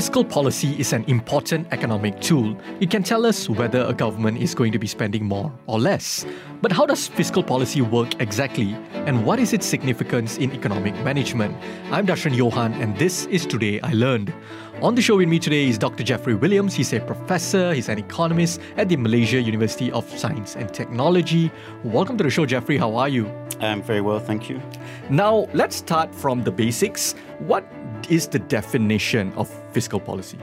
Fiscal policy is an important economic tool. It can tell us whether a government is going to be spending more or less. But how does fiscal policy work exactly? And what is its significance in economic management? I'm Darshan Johan, and this is Today I Learned. On the show with me today is Dr. Geoffrey Williams. He's a professor, he's an economist at the Malaysia University of Science and Technology. Welcome to the show, Geoffrey. How are you? I'm very well, thank you. Now, let's start from the basics. What is the definition of fiscal policy?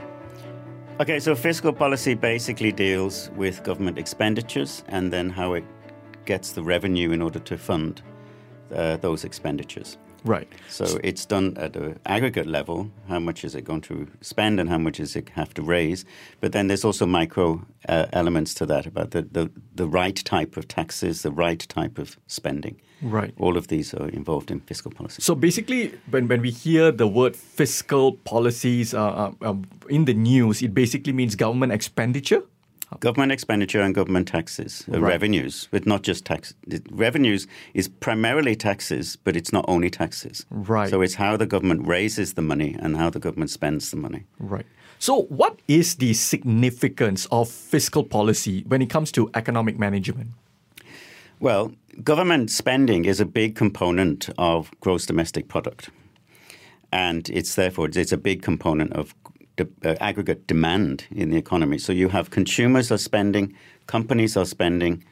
Okay, so fiscal policy basically deals with government expenditures and then how it gets the revenue in order to fund uh, those expenditures. Right. So it's done at an aggregate level. How much is it going to spend and how much does it have to raise? But then there's also micro uh, elements to that about the, the, the right type of taxes, the right type of spending. Right. All of these are involved in fiscal policy. So basically, when, when we hear the word fiscal policies uh, uh, in the news, it basically means government expenditure? Government expenditure and government taxes, uh, Right. revenues, but not just tax. Revenues is primarily taxes, but it's not only taxes. Right. So it's how the government raises the money and how the government spends the money. Right. So, what is the significance of fiscal policy when it comes to economic management? Well, government spending is a big component of gross domestic product, and it's therefore it's a big component of de- uh, aggregate demand in the economy. So you have consumers are spending, companies are spending,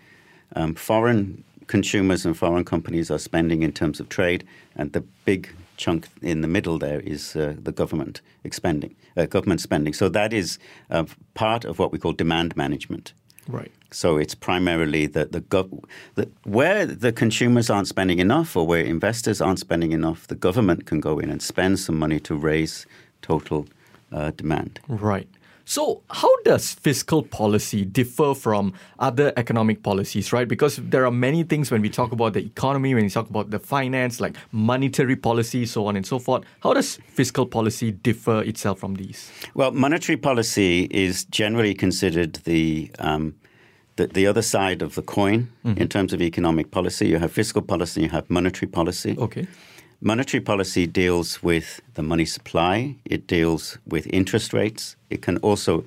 um, foreign consumers and foreign companies are spending in terms of trade, and the big chunk in the middle there is uh, the government expending, uh, government spending. So that is uh, part of what we call demand management. Right. So it's primarily that the, gov- the where the consumers aren't spending enough or where investors aren't spending enough, the government can go in and spend some money to raise total uh, demand. Right. So, how does fiscal policy differ from other economic policies, right? Because there are many things when we talk about the economy, when we talk about the finance, like monetary policy, so on and so forth. How does fiscal policy differ itself from these? Well, monetary policy is generally considered the um, the, the other side of the coin in terms of economic policy. You have fiscal policy, you have monetary policy. Okay. Monetary policy deals with the money supply, it deals with interest rates, it can also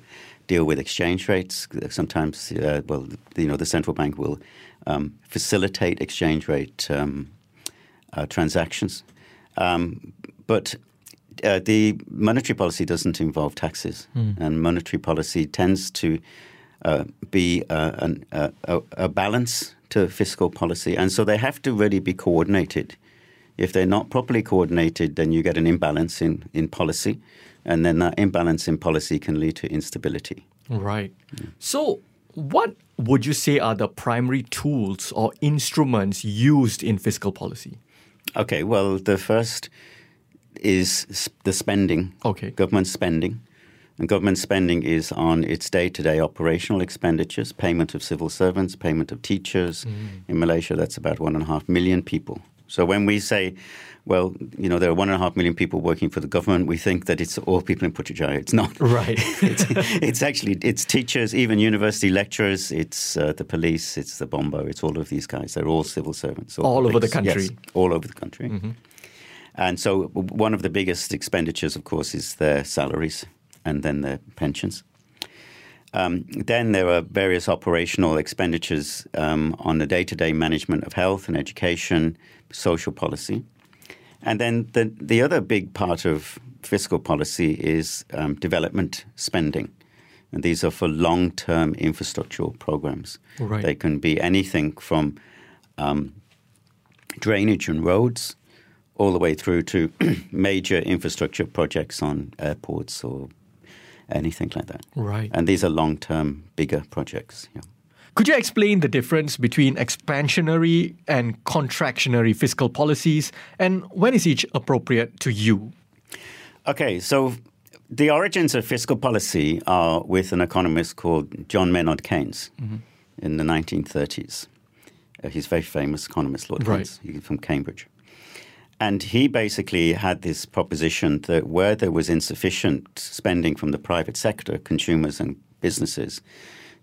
deal with exchange rates. Sometimes, uh, well, you know, the central bank will um, facilitate exchange rate um, uh, transactions. Um, but uh, the monetary policy doesn't involve taxes, and monetary policy tends to uh, be uh, an, uh, a, a balance to fiscal policy, and so they have to really be coordinated. If they're not properly coordinated, then you get an imbalance in, in policy, and then that imbalance in policy can lead to instability. Right. So, what would you say are the primary tools or instruments used in fiscal policy? Okay, well, the first is the spending. Okay. Government spending. And government spending is on its day to day operational expenditures, payment of civil servants, payment of teachers. Mm. In Malaysia, that's about one and a half million people. So when we say, well, you know, there are one and a half million people working for the government, we think that it's all people in Putrajaya. It's not. Right. it's, it's actually it's teachers, even university lecturers. It's uh, the police. It's the bomba. It's all of these guys. They're all civil servants. All over the police. Yes, country. all over the country. And so, one of the biggest expenditures, of course, is their salaries and then their pensions. Um, then there are various operational expenditures um, on the day to day management of health and education, social policy. And then the, the other big part of fiscal policy is um, development spending. And these are for long term infrastructural programs. Right. They can be anything from um, drainage and roads all the way through to major infrastructure projects on airports or anything like that. Right. And these are long term, bigger projects. Yeah. Could you explain the difference between expansionary and contractionary fiscal policies and when is each appropriate to you? Okay, so the origins of fiscal policy are with an economist called John Maynard Keynes in the 1930s. Uh, he's a very famous economist, Lord Right. Keynes, he's from Cambridge. And he basically had this proposition that where there was insufficient spending from the private sector, consumers and businesses,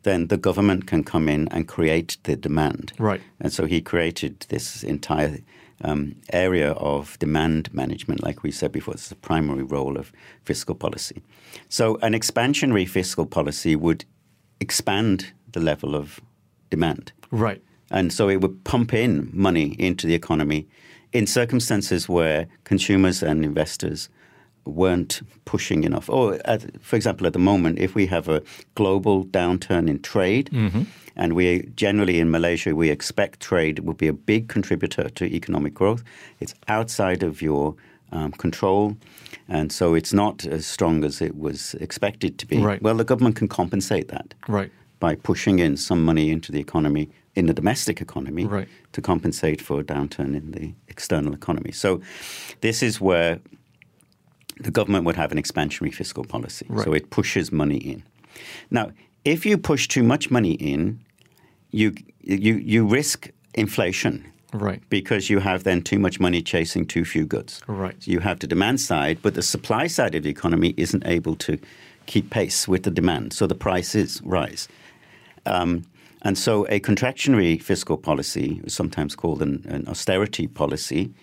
then the government can come in and create the demand. Right. And so he created this entire um, area of demand management, like we said before, it's the primary role of fiscal policy. So an expansionary fiscal policy would expand the level of demand. Right. And so it would pump in money into the economy in circumstances where consumers and investors weren't pushing enough. Or, at, for example, at the moment, if we have a global downturn in trade, and we generally in Malaysia we expect trade will be a big contributor to economic growth. It's outside of your um, control, and so it's not as strong as it was expected to be. Right. Well, the government can compensate that Right. by pushing in some money into the economy, in the domestic economy, Right. to compensate for a downturn in the external economy. So, this is where the government would have an expansionary fiscal policy. So, it pushes money in. Now, if you push too much money in, you, you, you risk inflation Right. because you have then too much money chasing too few goods. Right. So you have the demand side, but the supply side of the economy isn't able to keep pace with the demand, so the prices rise. Um, and so a contractionary fiscal policy, sometimes called an, an austerity policy,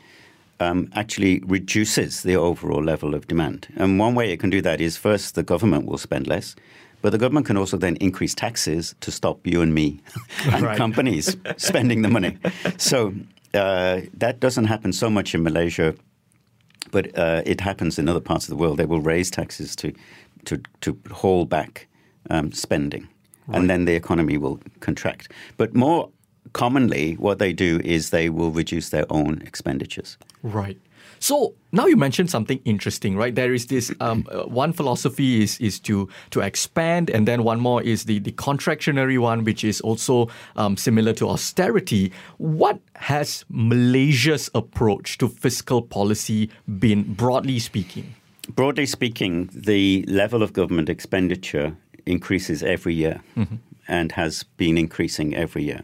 um, actually reduces the overall level of demand. And one way it can do that is first the government will spend less, but the government can also then increase taxes to stop you and me and Right. companies spending the money. So uh, that doesn't happen so much in Malaysia, but uh, it happens in other parts of the world. They will raise taxes to to, to haul back um, spending, and then the economy will contract. But more commonly, what they do is they will reduce their own expenditures. Right. So now you mentioned something interesting, right? There is this um, uh, one philosophy is is to to expand, and then one more is the the contractionary one, which is also um, similar to austerity. What has Malaysia's approach to fiscal policy been, broadly speaking? Broadly speaking, the level of government expenditure increases every year and has been increasing every year.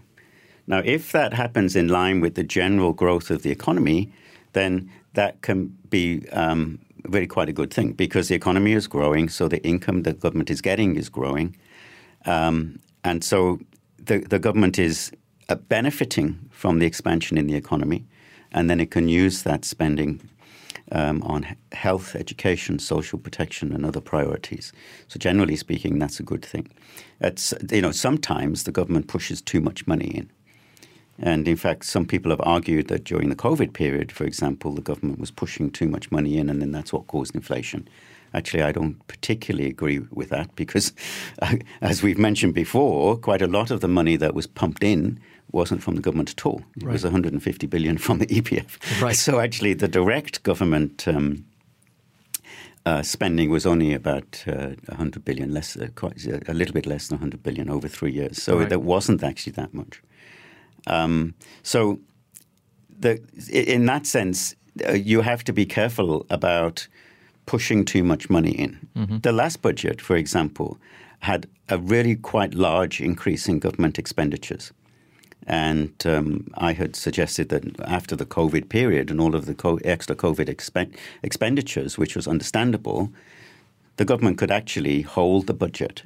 Now, if that happens in line with the general growth of the economy, then that can be um, really quite a good thing because the economy is growing, so the income the government is getting is growing. Um, and so the, the government is uh, benefiting from the expansion in the economy, and then it can use that spending um, on health, education, social protection, and other priorities. So, generally speaking, that's a good thing. It's, you know, sometimes the government pushes too much money in. And in fact, some people have argued that during the COVID period, for example, the government was pushing too much money in, and then that's what caused inflation. Actually, I don't particularly agree with that because, as we've mentioned before, quite a lot of the money that was pumped in wasn't from the government at all. It was 150 billion from the EPF. Right. So actually, the direct government um, uh, spending was only about uh, 100 billion, less, uh, quite a little bit less than 100 billion over three years. So Right. there wasn't actually that much. Um, so, the, in that sense, uh, you have to be careful about pushing too much money in. The last budget, for example, had a really quite large increase in government expenditures. And um, I had suggested that after the COVID period and all of the co- extra COVID expen- expenditures, which was understandable, the government could actually hold the budget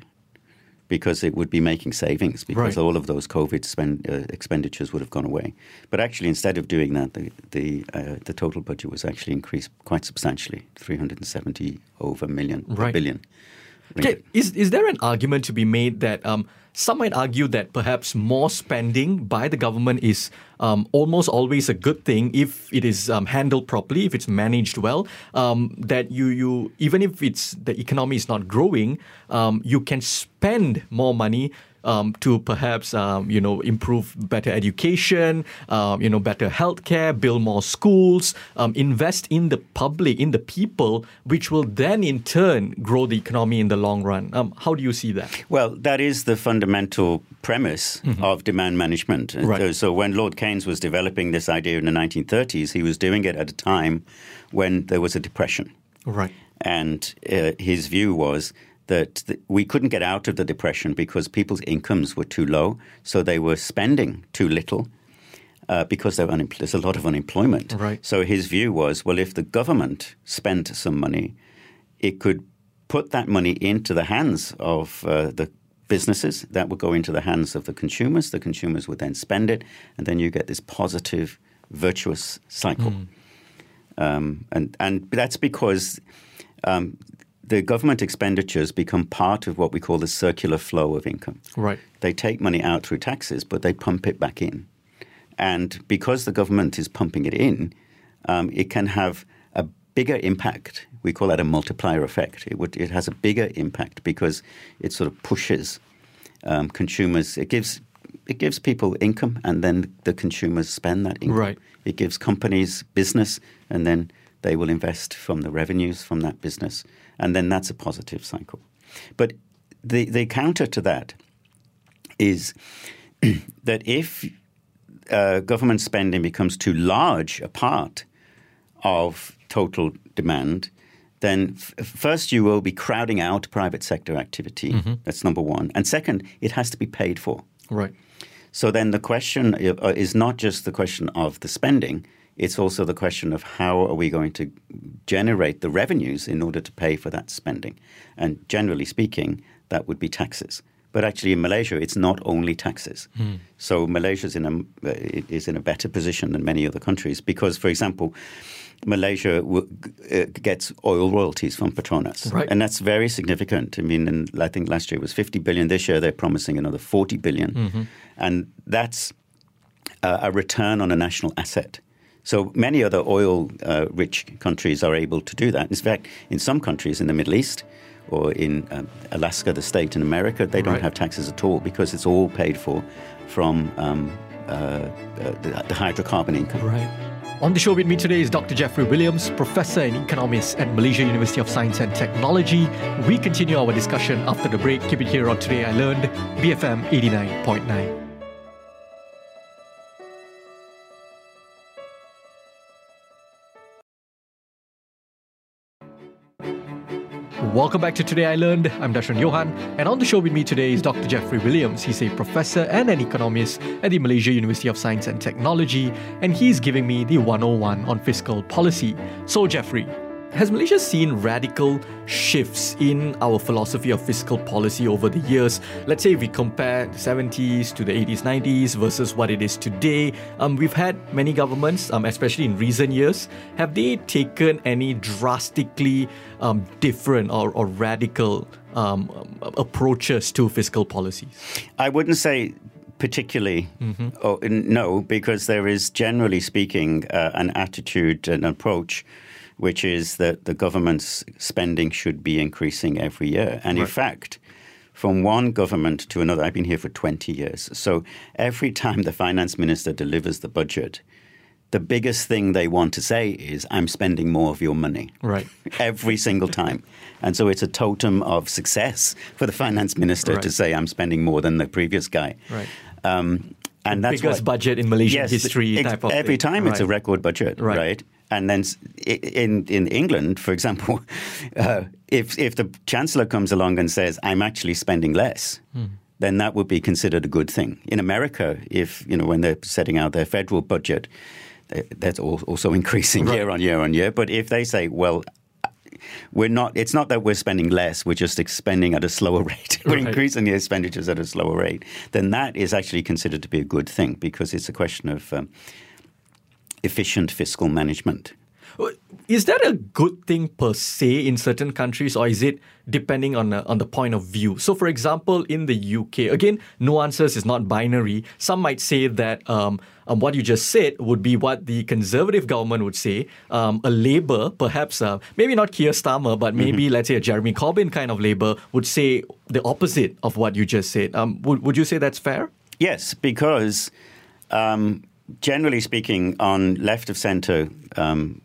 because it would be making savings because Right. all of those COVID spend, uh, expenditures would have gone away. But actually, instead of doing that, the the, uh, the total budget was actually increased quite substantially, 370 over million Right. billion. Okay, is is there an argument to be made that um, some might argue that perhaps more spending by the government is um, almost always a good thing if it is um, handled properly, if it's managed well. Um, that you you even if it's the economy is not growing, um, you can spend more money. Um, to perhaps um, you know improve better education, um, you know better healthcare, build more schools, um, invest in the public, in the people, which will then in turn grow the economy in the long run. Um, how do you see that? Well, that is the fundamental premise of demand management. Right. So, so when Lord Keynes was developing this idea in the 1930s, he was doing it at a time when there was a depression. Right. And uh, his view was that th- we couldn't get out of the depression because people's incomes were too low, so they were spending too little. uh, because there's a lot of unemployment. Right. So his view was, well, if the government spent some money, it could put that money into the hands of uh, the businesses. That would go into the hands of the consumers. The consumers would then spend it, and then you get this positive, virtuous cycle. Hmm. Um, and and that's because um, the government expenditures become part of what we call the circular flow of income. Right. They take money out through taxes, but they pump it back in. And because the government is pumping it in, um, it can have a bigger impact. We call that a multiplier effect. It, would, it has a bigger impact because it sort of pushes um, consumers. It gives it gives people income, and then the consumers spend that income. Right. It gives companies business, and then they will invest from the revenues from that business, and then that's a positive cycle. But the the counter to that is that if uh, government spending becomes too large a part of total demand, then f- first you will be crowding out private sector activity. That's number one. And second, it has to be paid for. Right. So then the question uh, is not just the question of the spending, it's also the question of how are we going to generate the revenues in order to pay for that spending. And generally speaking, that would be taxes. But actually, in Malaysia, it's not only taxes. So Malaysia is in a is in a better position than many other countries because, for example, Malaysia w- uh, gets oil royalties from Petronas, Right. and that's very significant. I mean, and I think last year was 50 billion. This year, they're promising another 40 billion. and that's a return on a national asset. So many other oil-rich countries are able to do that. In fact, in some countries in the Middle East or in um, Alaska, the state in America, they don't Right. have taxes at all because it's all paid for from um, uh, uh, the, the hydrocarbon income. Right. On the show with me today is Dr. Geoffrey Williams, professor and economist at Malaysia University of Science and Technology. We continue our discussion after the break. Keep it here on Today I Learned, BFM 89.9. Welcome back to Today I Learned. I'm Darshan Johan, and on the show with me today is Dr. Geoffrey Williams. He's a professor and an economist at the Malaysia University of Science and Technology, and he's giving me the 101 on fiscal policy. So, Geoffrey, has Malaysia seen radical shifts in our philosophy of fiscal policy over the years? Let's say if we compare the 70s to the 80s, 90s versus what it is today. Um, we've had many governments, um, especially in recent years, have they taken any drastically um, different or, or radical um, approaches to fiscal policies? I wouldn't say particularly oh, no, because there is generally speaking uh, an attitude and approach which is that the government's spending should be increasing every year. And in fact, from one government to another, I've been here for 20 years. So every time the finance minister delivers the budget, the biggest thing they want to say is, I'm spending more of your money Right. every single time. And so it's a totem of success for the finance minister to say, I'm spending more than the previous guy. Right. Um, and that's Biggest what- budget in Malaysian Yes, history ex- type of every thing. time it's a record budget, Right. right? And then in in England, for example, uh, if if the chancellor comes along and says, "I'm actually spending less," Hmm. then that would be considered a good thing. In America, if you know when they're setting out their federal budget, that's also increasing Right. year on year on year. But if they say, "Well," we're not. It's not that we're spending less. We're just expending at a slower rate. we're Right. increasing the expenditures at a slower rate. Then that is actually considered to be a good thing because it's a question of um, efficient fiscal management. Is that a good thing per se in certain countries, or is it depending on the, on the point of view? So, for example, in the UK, again, nuances is not binary. Some might say that um, um, what you just said would be what the conservative government would say. Um, a Labour, perhaps, uh, maybe not Keir Starmer, but maybe let's say a Jeremy Corbyn kind of Labour would say the opposite of what you just said. Um, would would you say that's fair? Yes, because um, generally speaking, on left of centre, um,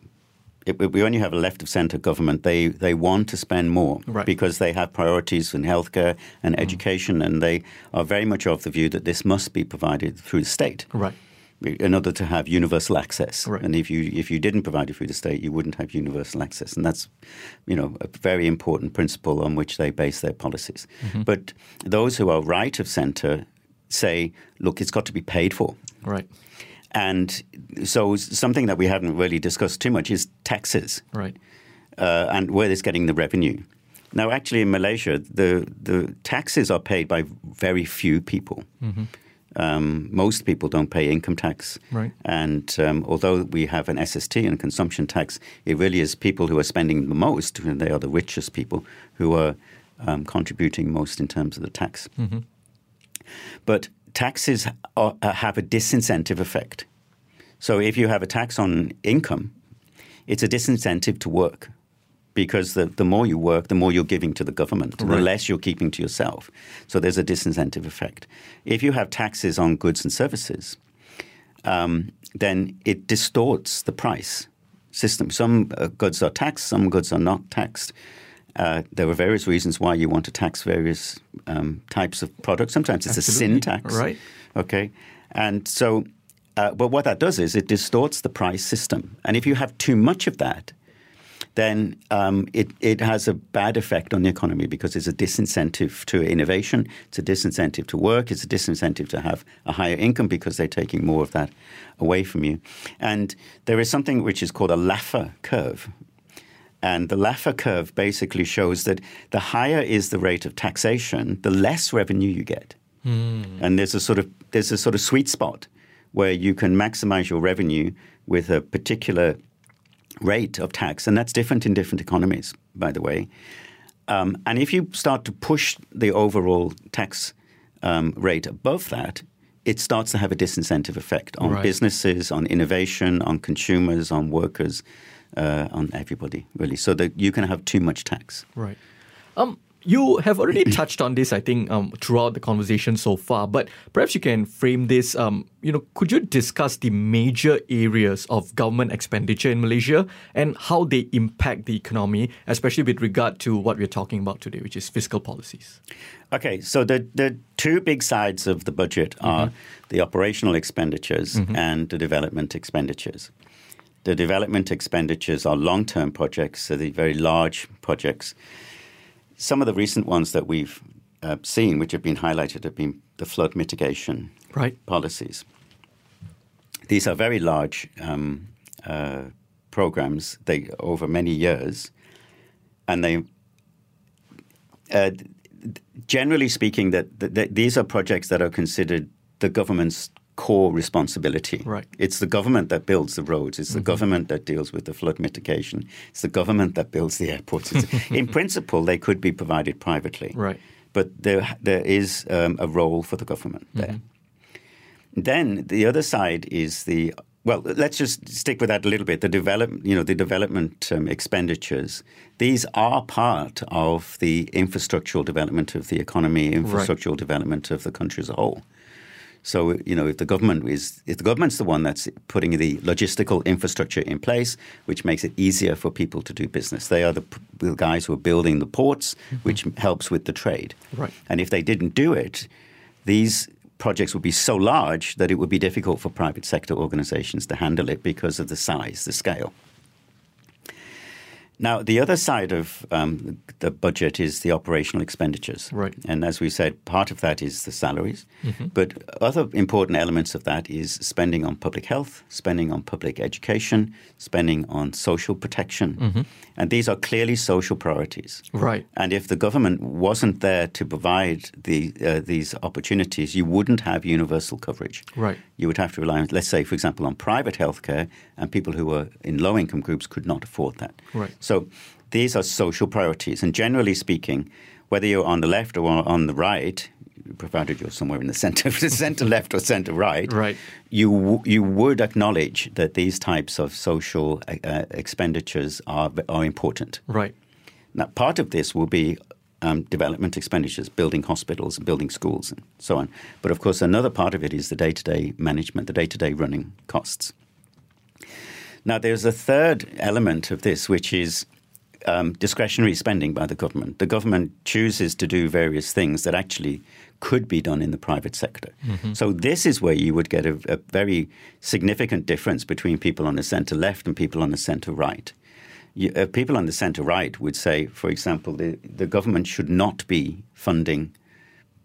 it, we only have a left of centre government. They they want to spend more Right. because they have priorities in healthcare and Mm. education, and they are very much of the view that this must be provided through the state. Right. in order to have universal access. Right. And if you if you didn't provide it through the state, you wouldn't have universal access. And that's, you know, a very important principle on which they base their policies. Mm-hmm. But those who are right of centre say, look, it's got to be paid for. Right. And so something that we haven't really discussed too much is taxes. Right. Uh, and where it's getting the revenue. Now, actually, in Malaysia, the, the taxes are paid by very few people. Mm-hmm. Um, most people don't pay income tax. Right. And um, although we have an SST and consumption tax, it really is people who are spending the most, and they are the richest people who are um, contributing most in terms of the tax. Mm-hmm. But taxes are, uh, have a disincentive effect. So if you have a tax on income, it's a disincentive to work because the, the more you work, the more you're giving to the government, right. the less you're keeping to yourself. So there's a disincentive effect. If you have taxes on goods and services, um, then it distorts the price system. Some uh, goods are taxed, some goods are not taxed. Uh, there are various reasons why you want to tax various um, types of products. Sometimes it's Absolutely. a sin tax, right? Okay, and so, uh, but what that does is it distorts the price system, and if you have too much of that, then um, it, it has a bad effect on the economy because it's a disincentive to innovation, it's a disincentive to work, it's a disincentive to have a higher income because they're taking more of that away from you. And there is something which is called a Laffer curve. And the Laffer curve basically shows that the higher is the rate of taxation, the less revenue you get. Mm. And there's a sort of there's a sort of sweet spot where you can maximize your revenue with a particular rate of tax, and that's different in different economies, by the way. Um, and if you start to push the overall tax um, rate above that, it starts to have a disincentive effect on right. businesses, on innovation, on consumers, on workers, uh, on everybody, really. So that you can have too much tax. Right. Um, you have already touched on this, I think, um, throughout the conversation so far. But perhaps you can frame this. Um, you know, could you discuss the major areas of government expenditure in Malaysia and how they impact the economy, especially with regard to what we're talking about today, which is fiscal policies? Okay, so the the two big sides of the budget are mm-hmm. the operational expenditures mm-hmm. and the development expenditures. The development expenditures are long-term projects, so the very large projects some of the recent ones that we've uh, seen, which have been highlighted, have been the flood mitigation right. policies. These are very large um, uh, programs they, over many years, and they, uh, generally speaking, that, that, these are projects that are considered the government's core responsibility. Right. It's the government that builds the roads. It's the mm-hmm. government that deals with the flood mitigation. It's the government that builds the airports. in principle, they could be provided privately. Right. But there, there is um, a role for the government there. Mm-hmm. Then the other side is the well, let's just stick with that a little bit. The develop, you know, the development um, expenditures. These are part of the infrastructural development of the economy, infrastructural right. development of the country as a whole. So you know, if the government is, if the government's the one that's putting the logistical infrastructure in place, which makes it easier for people to do business, they are the, the guys who are building the ports, mm-hmm. which helps with the trade. Right. And if they didn't do it, these projects would be so large that it would be difficult for private sector organizations to handle it because of the size, the scale. Now, the other side of um, the budget is the operational expenditures. Right. And as we said, part of that is the salaries. Mm-hmm. But other important elements of that is spending on public health, spending on public education, spending on social protection. Mm-hmm. And these are clearly social priorities. Right. And if the government wasn't there to provide the, uh, these opportunities, you wouldn't have universal coverage. Right. You would have to rely on, let's say, for example, on private healthcare, and people who were in low income groups could not afford that. Right. So these are social priorities. And generally speaking, whether you're on the left or on the right, provided you're somewhere in the center, center left or center right, right, you you would acknowledge that these types of social uh, expenditures are are important. Right. Now, part of this will be um, development expenditures, building hospitals, building schools, and so on. But of course, another part of it is the day-to-day management, the day-to-day running costs. Now, there's a third element of this, which is um, discretionary spending by the government. The government chooses to do various things that actually could be done in the private sector. Mm-hmm. So, this is where you would get a, a very significant difference between people on the centre left and people on the centre right. You, uh, people on the centre right would say, for example, the, the government should not be funding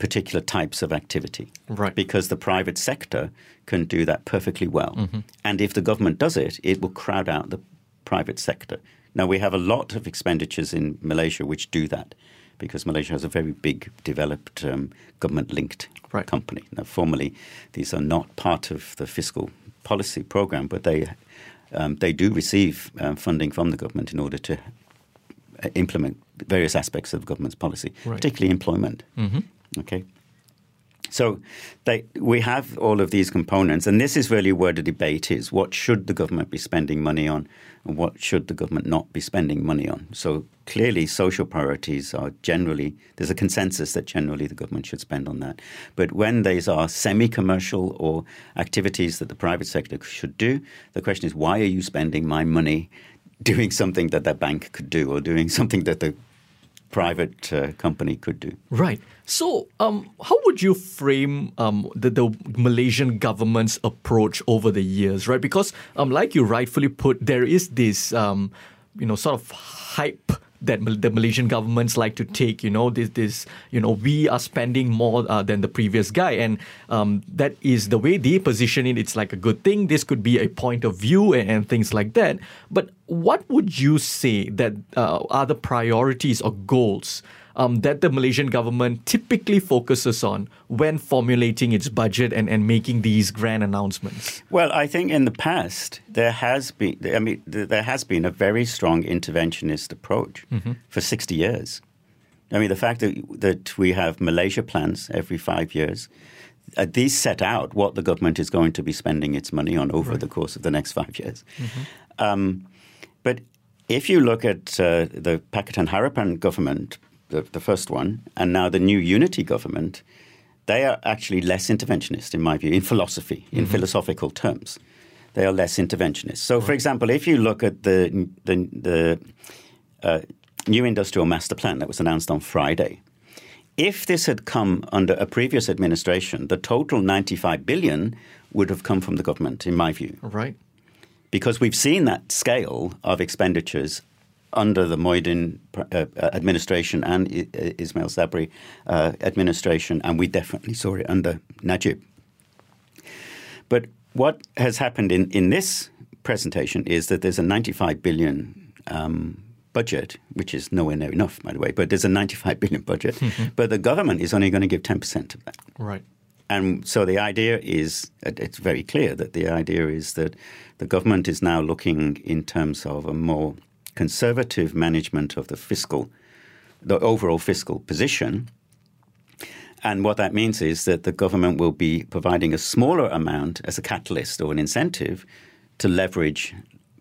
particular types of activity. Right. Because the private sector can do that perfectly well. Mm-hmm. And if the government does it, it will crowd out the private sector. Now, we have a lot of expenditures in Malaysia which do that because Malaysia has a very big, developed um, government linked Right. company. Now, formally, these are not part of the fiscal policy program, but they, um, they do receive um, funding from the government in order to uh, implement various aspects of the government's policy, Right. particularly employment. Okay. So they, we have all of these components, and this is really where the debate is. What should the government be spending money on, and what should the government not be spending money on? So clearly, social priorities are generally, there's a consensus that generally the government should spend on that. But when these are semi commercial or activities that the private sector should do, the question is why are you spending my money doing something that the bank could do or doing something that the private uh, company could do? Right. So, um, how would you frame um, the, the Malaysian government's approach over the years, right? Because, um, like you rightfully put, there is this, um, you know, sort of hype that the Malaysian governments like to take. You know, this, this, you know, we are spending more uh, than the previous guy, and um, that is the way they position it. It's like a good thing. This could be a point of view and, and things like that. But what would you say that uh, are the priorities or goals? um, that the Malaysian government typically focuses on when formulating its budget and, and making these grand announcements? Well, I think in the past there has been, I mean, there has been a very strong interventionist approach for 60 years. I mean, the fact that, that we have Malaysia plans every five years, uh, these set out what the government is going to be spending its money on over the course of the next five years. Um, but if you look at uh, the Pakatan Harapan government, the, the first one, and now the new unity government, they are actually less interventionist, in my view, in philosophy, in philosophical terms. They are less interventionist. So, for example, if you look at the the, the uh, new industrial master plan that was announced on Friday, if this had come under a previous administration, the total 95 billion would have come from the government, in my view Right. Because we've seen that scale of expenditures under the Muhyiddin uh, administration and I- Ismail Sabri uh, administration, and we definitely saw it under Najib. But what has happened in, in this presentation is that there's a 95 billion um, budget, which is nowhere near enough, by the way, but there's a 95 billion budget, but the government is only going to give 10% of that. Right. And so the idea is, it's very clear that the idea is that the government is now looking in terms of a more conservative management of the fiscal, the overall fiscal position. And what that means is that the government will be providing a smaller amount as a catalyst or an incentive to leverage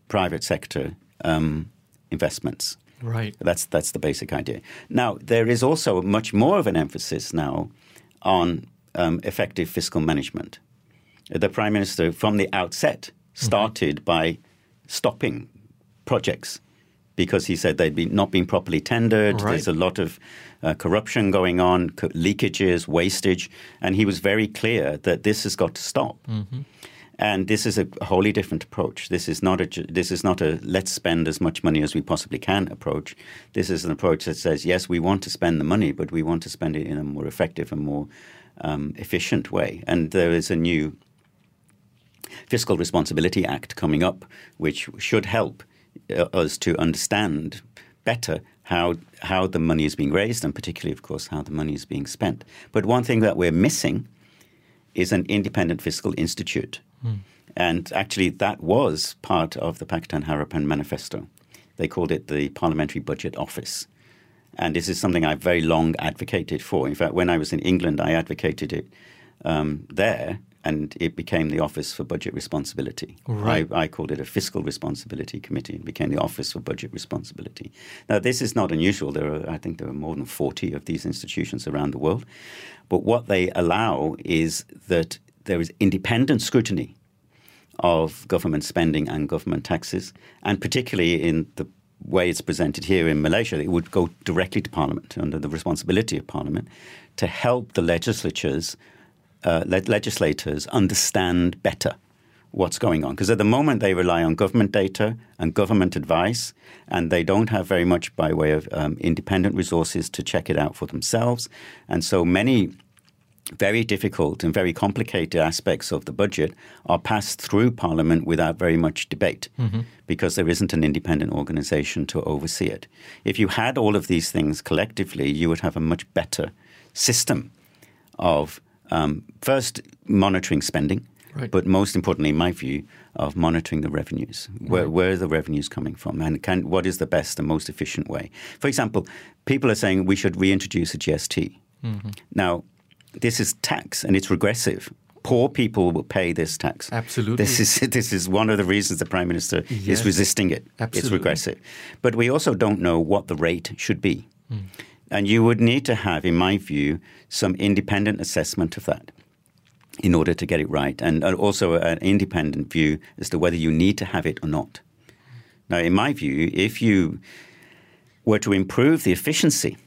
private sector um, investments. Right. That's that's the basic idea. Now there is also much more of an emphasis now on um, effective fiscal management. The prime minister, from the outset, started by stopping projects because he said they'd been not been properly tendered. Right. There's a lot of uh, corruption going on, co- leakages, wastage, and he was very clear that this has got to stop. And this is a wholly different approach. This is not a this is not a let's spend as much money as we possibly can approach. This is an approach that says yes, we want to spend the money, but we want to spend it in a more effective and more um, efficient way. And there is a new Fiscal Responsibility Act coming up, which should help uh, us to understand better how how the money is being raised, and particularly, of course, how the money is being spent. But one thing that we're missing is an independent fiscal institute, and actually, that was part of the Pakatan Harapan manifesto. They called it the Parliamentary Budget Office. And this is something I've very long advocated for. In fact, when I was in England, I advocated it um, there, and it became the Office for Budget Responsibility. Right. I, I called it a Fiscal Responsibility Committee. It became the Office for Budget Responsibility. Now, this is not unusual. There are, I think, there are more than 40 of these institutions around the world. But what they allow is that there is independent scrutiny of government spending and government taxes, and particularly in the way it's presented here in Malaysia, it would go directly to Parliament under the responsibility of Parliament to help the legislatures, uh, le- legislators understand better what's going on. Because at the moment they rely on government data and government advice, and they don't have very much by way of um, independent resources to check it out for themselves. And so many very difficult and very complicated aspects of the budget are passed through Parliament without very much debate mm-hmm. because there isn't an independent organization to oversee it. If you had all of these things collectively, you would have a much better system of um, first monitoring spending, right. but most importantly, in my view, of monitoring the revenues. Where, right. where are the revenues coming from? And can, what is the best and most efficient way? For example, people are saying we should reintroduce a GST. Mm-hmm. Now, this is tax and it's regressive. Poor people will pay this tax. Absolutely. This is this is one of the reasons the prime minister yes. is resisting it. Absolutely. It's regressive, but we also don't know what the rate should be, mm. and you would need to have, in my view, some independent assessment of that in order to get it right, and also an independent view as to whether you need to have it or not. Now, in my view, if you were to improve the efficiency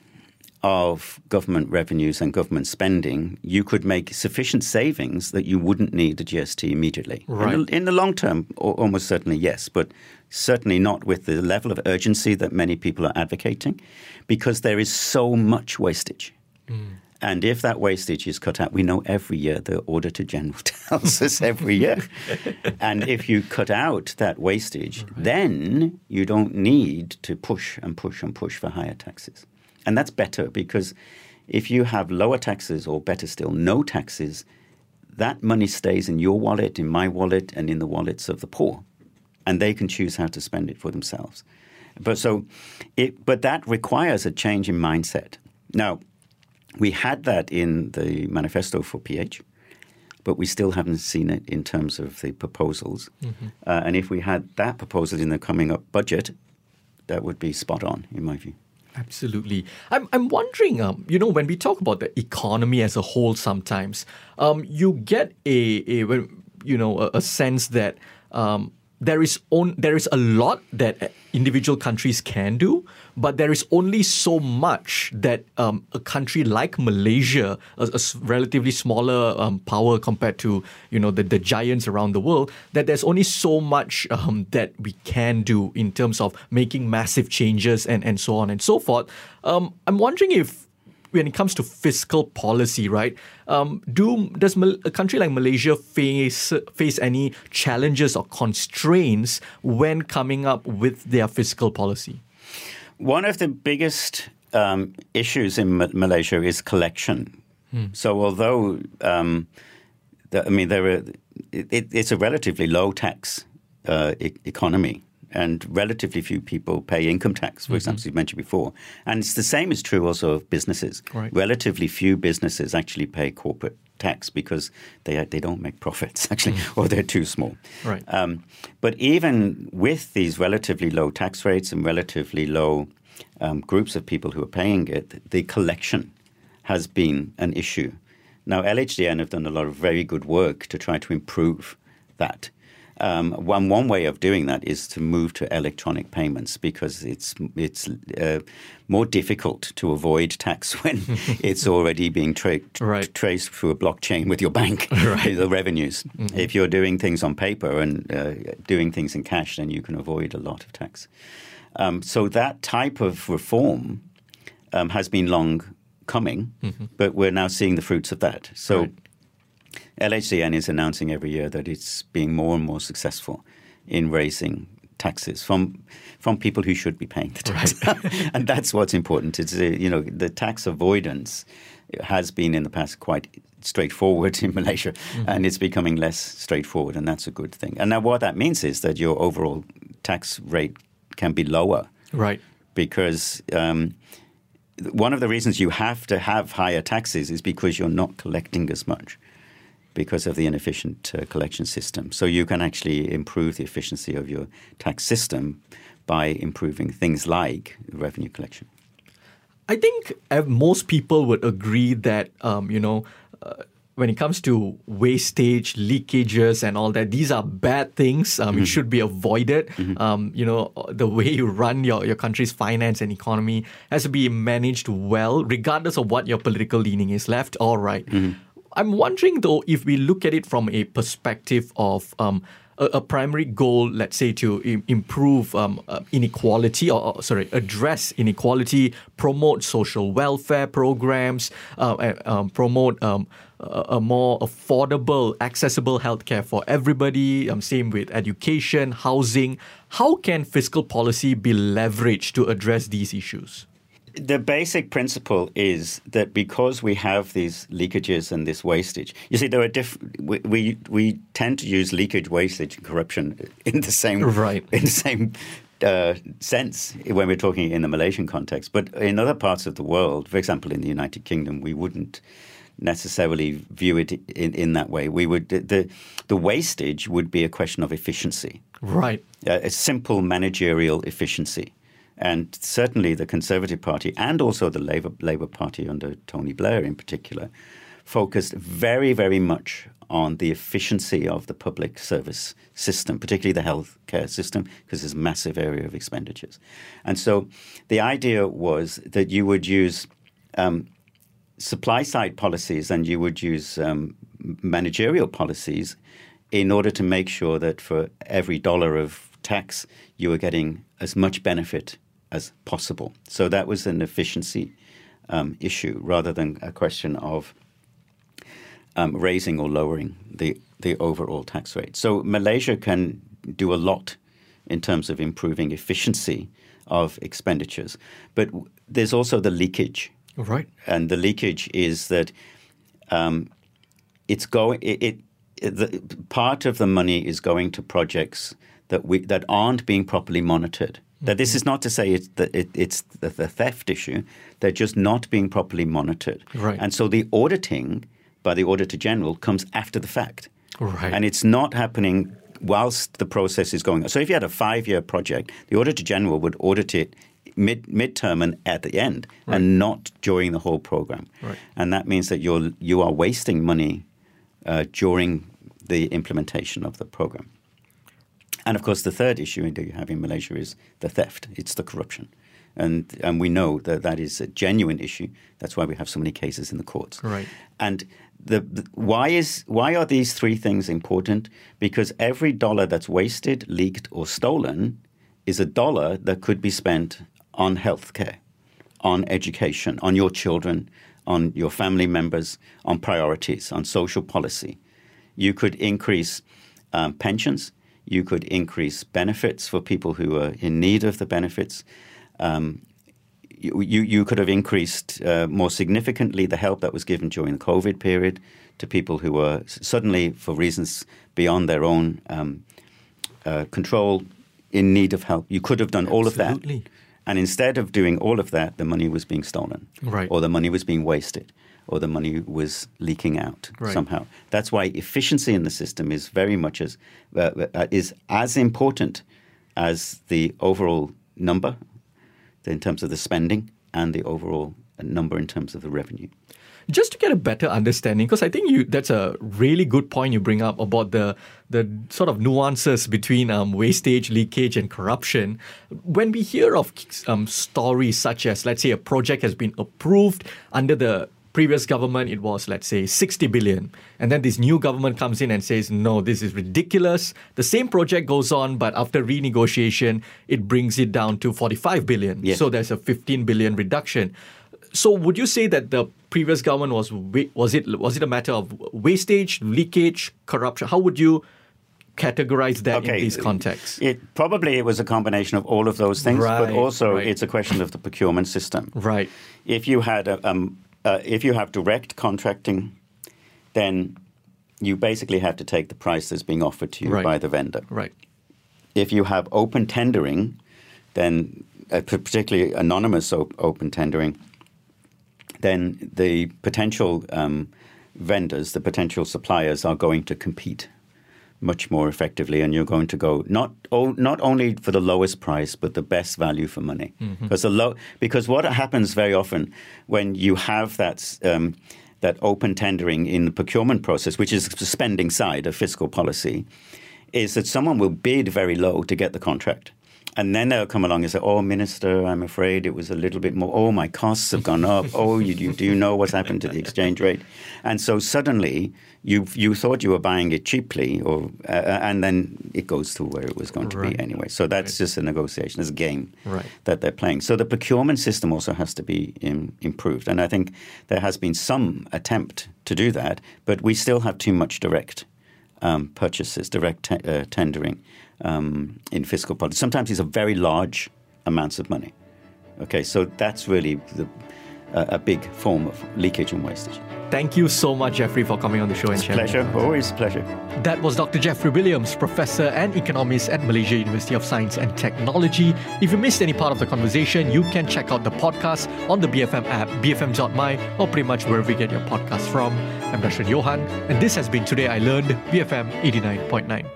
of government revenues and government spending, you could make sufficient savings that you wouldn't need the GST immediately. Right. In, the, in the long term, almost certainly yes, but certainly not with the level of urgency that many people are advocating, because there is so much wastage. Mm. And if that wastage is cut out, we know every year the Auditor General tells us every year. and if you cut out that wastage, right. then you don't need to push and push and push for higher taxes. And that's better because if you have lower taxes, or better still, no taxes, that money stays in your wallet, in my wallet, and in the wallets of the poor. And they can choose how to spend it for themselves. But so, it, but that requires a change in mindset. Now, we had that in the manifesto for PH, but we still haven't seen it in terms of the proposals. Mm-hmm. Uh, and if we had that proposal in the coming up budget, that would be spot on, in my view. Absolutely. I'm, I'm wondering, um, you know, when we talk about the economy as a whole, sometimes um, you get a, a you know, a, a sense that um, there is on, there is a lot that individual countries can do, but there is only so much that um, a country like Malaysia, a, a relatively smaller um, power compared to you know the, the giants around the world, that there's only so much um, that we can do in terms of making massive changes and, and so on and so forth. Um, I'm wondering if when it comes to fiscal policy, right? Um, do does a country like Malaysia face face any challenges or constraints when coming up with their fiscal policy? One of the biggest um, issues in Malaysia is collection. Hmm. So although um, the, I mean there are, it, it's a relatively low tax uh, e- economy and relatively few people pay income tax, for mm-hmm. example, as you mentioned before. And it's the same is true also of businesses. Right. Relatively few businesses actually pay corporate tax because they they don't make profits actually, mm. or they're too small. Right. Um, but even with these relatively low tax rates and relatively low um, groups of people who are paying it, the collection has been an issue. Now, LHDN have done a lot of very good work to try to improve that. Um, one one way of doing that is to move to electronic payments because it's it's uh, more difficult to avoid tax when it's already being tra- right. traced through a blockchain with your bank right. the revenues. Mm-hmm. If you're doing things on paper and uh, doing things in cash, then you can avoid a lot of tax. Um, so that type of reform um, has been long coming, mm-hmm. but we're now seeing the fruits of that. So. Right LHDN is announcing every year that it's being more and more successful in raising taxes from from people who should be paying the tax, right. and that's what's important. It's you know the tax avoidance has been in the past quite straightforward in Malaysia, mm-hmm. and it's becoming less straightforward, and that's a good thing. And now what that means is that your overall tax rate can be lower, right? Because um, one of the reasons you have to have higher taxes is because you're not collecting as much because of the inefficient uh, collection system. So you can actually improve the efficiency of your tax system by improving things like revenue collection. I think most people would agree that um, you know. Uh, when it comes to wastage, leakages, and all that, these are bad things. Um, mm-hmm. It should be avoided. Mm-hmm. Um, you know, the way you run your, your country's finance and economy has to be managed well, regardless of what your political leaning is, left or right. Mm-hmm. I'm wondering though if we look at it from a perspective of um, a, a primary goal, let's say, to Im- improve um, uh, inequality or, or, sorry, address inequality, promote social welfare programs, uh, um, promote um, a, a, more affordable, accessible healthcare for everybody. Um, same with education, housing. How can fiscal policy be leveraged to address these issues? The basic principle is that because we have these leakages and this wastage, you see, there are different. We, we, we tend to use leakage, wastage, and corruption in the same right in the same uh, sense when we're talking in the Malaysian context. But in other parts of the world, for example, in the United Kingdom, we wouldn't necessarily view it in, in that way. We would the the wastage would be a question of efficiency, right? Uh, a simple managerial efficiency. And certainly the Conservative Party and also the Labour, Labour Party under Tony Blair in particular focused very, very much on the efficiency of the public service system, particularly the healthcare system, because there's a massive area of expenditures. And so the idea was that you would use um, supply side policies and you would use um, managerial policies in order to make sure that for every dollar of tax, you were getting as much benefit as possible. So that was an efficiency um, issue rather than a question of um, raising or lowering the, the overall tax rate. So Malaysia can do a lot in terms of improving efficiency of expenditures. But there's also the leakage. Right. And the leakage is that um, it's going, it, it, the, part of the money is going to projects that we that aren't being properly monitored. That this is not to say it's the, it, it's the, the, theft issue; they're just not being properly monitored. Right. And so the auditing by the Auditor General comes after the fact. Right. And it's not happening whilst the process is going on. So if you had a five-year project, the Auditor General would audit it mid midterm and at the end, right. and not during the whole program. Right. And that means that you're you are wasting money uh, during the implementation of the program. And of course, the third issue that you have in Malaysia is the theft. It's the corruption. And, and we know that that is a genuine issue. That's why we have so many cases in the courts. Right. And the, the, why is why are these three things important? Because every dollar that's wasted, leaked, or stolen is a dollar that could be spent on healthcare, on education, on your children, on your family members, on priorities, on social policy. You could increase um, pensions you could increase benefits for people who are in need of the benefits. Um, you, you, you, could have increased uh, more significantly the help that was given during the COVID period to people who were suddenly, for reasons beyond their own um, uh, control, in need of help. You could have done all Absolutely. of that. And instead of doing all of that, the money was being stolen. Right. Or the money was being wasted or the money was leaking out right. somehow. That's why efficiency in the system is very much as uh, uh, is as important as the overall number in terms of the spending and the overall number in terms of the revenue just to get a better understanding because i think you that's a really good point you bring up about the the sort of nuances between um, wastage leakage and corruption when we hear of um, stories such as let's say a project has been approved under the previous government it was let's say 60 billion and then this new government comes in and says no this is ridiculous the same project goes on but after renegotiation it brings it down to 45 billion yes. so there's a 15 billion reduction so would you say that the previous government was was it was it a matter of wastage leakage corruption how would you categorize that okay. in these contexts? It probably it was a combination of all of those things, right, but also right. it's a question of the procurement system. Right. If you had a, um, uh, if you have direct contracting, then you basically have to take the price that's being offered to you right. by the vendor. Right. If you have open tendering, then uh, particularly anonymous op- open tendering, then the potential um, vendors, the potential suppliers, are going to compete much more effectively, and you're going to go not not only for the lowest price, but the best value for money. Mm-hmm. Because the low, because what happens very often when you have that. Um, that open tendering in the procurement process, which is the spending side of fiscal policy, is that someone will bid very low to get the contract. And then they'll come along and say, "Oh, minister, I'm afraid it was a little bit more. Oh, my costs have gone up. oh, you, you do you know what's happened to the exchange rate?" And so suddenly you you thought you were buying it cheaply, or uh, and then it goes to where it was going to be anyway. So that's Right. just a negotiation, it's a game Right. that they're playing. So the procurement system also has to be im improved, and I think there has been some attempt to do that, but we still have too much direct um, purchases, direct te- uh, tendering um, in fiscal policy. Sometimes these are very large amounts of money. Okay, so that's really the, a a big form of leakage and wastage. Thank you so much, Geoffrey, for coming on the show and sharing. Pleasure, always a pleasure. That was Dr. Geoffrey Williams, professor and economist at Malaysia University of Science and Technology. If you missed any part of the conversation, you can check out the podcast on the BFM app, bfm.my, or pretty much wherever you get your podcasts from. I'm Dashran Johan, and this has been Today I Learned, BFM 89.9.